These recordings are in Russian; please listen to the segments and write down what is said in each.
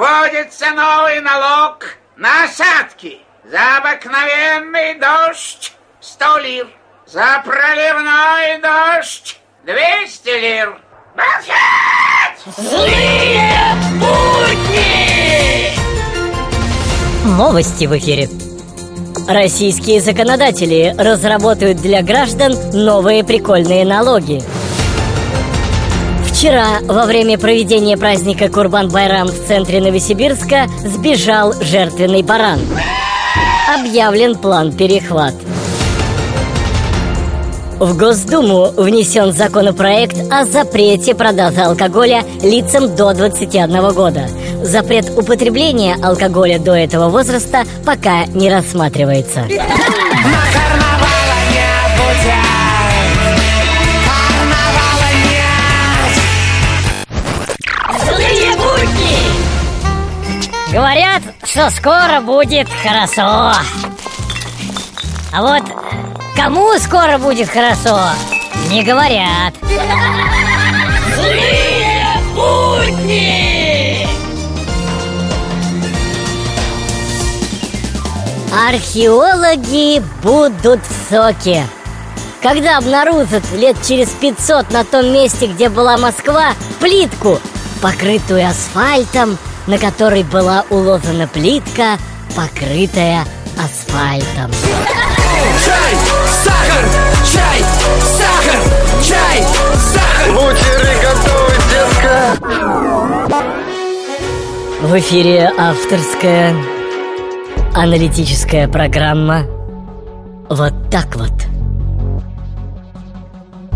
вводится новый налог на осадки. За обыкновенный дождь 100 лир. За проливной дождь 200 лир. Молчать! Злые будни! Новости в эфире. Российские законодатели разработают для граждан новые прикольные налоги. Вчера, во время проведения праздника Курбан-Байрам в центре Новосибирска, сбежал жертвенный баран. Объявлен план перехват. В Госдуму внесен законопроект о запрете продажи алкоголя лицам до 21 года. Запрет употребления алкоголя до этого возраста пока не рассматривается. Говорят, что скоро будет хорошо. А вот кому скоро будет хорошо, не говорят. Злые будни! Археологи будут в соке. Когда обнаружат лет через 500 на том месте, где была Москва, плитку, покрытую асфальтом, на которой была уложена плитка, покрытая асфальтом. Чай, сахар, чай, сахар, чай, сахар. Бутеры готовы, детка. В эфире авторская аналитическая программа «Вот так вот».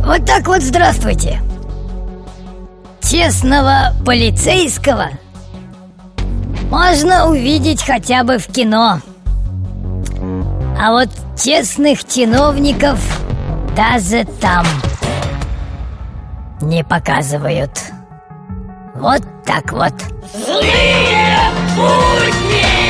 Вот так вот здравствуйте. Честного полицейского можно увидеть хотя бы в кино. А вот честных чиновников даже там не показывают. Вот так вот. Злые будни!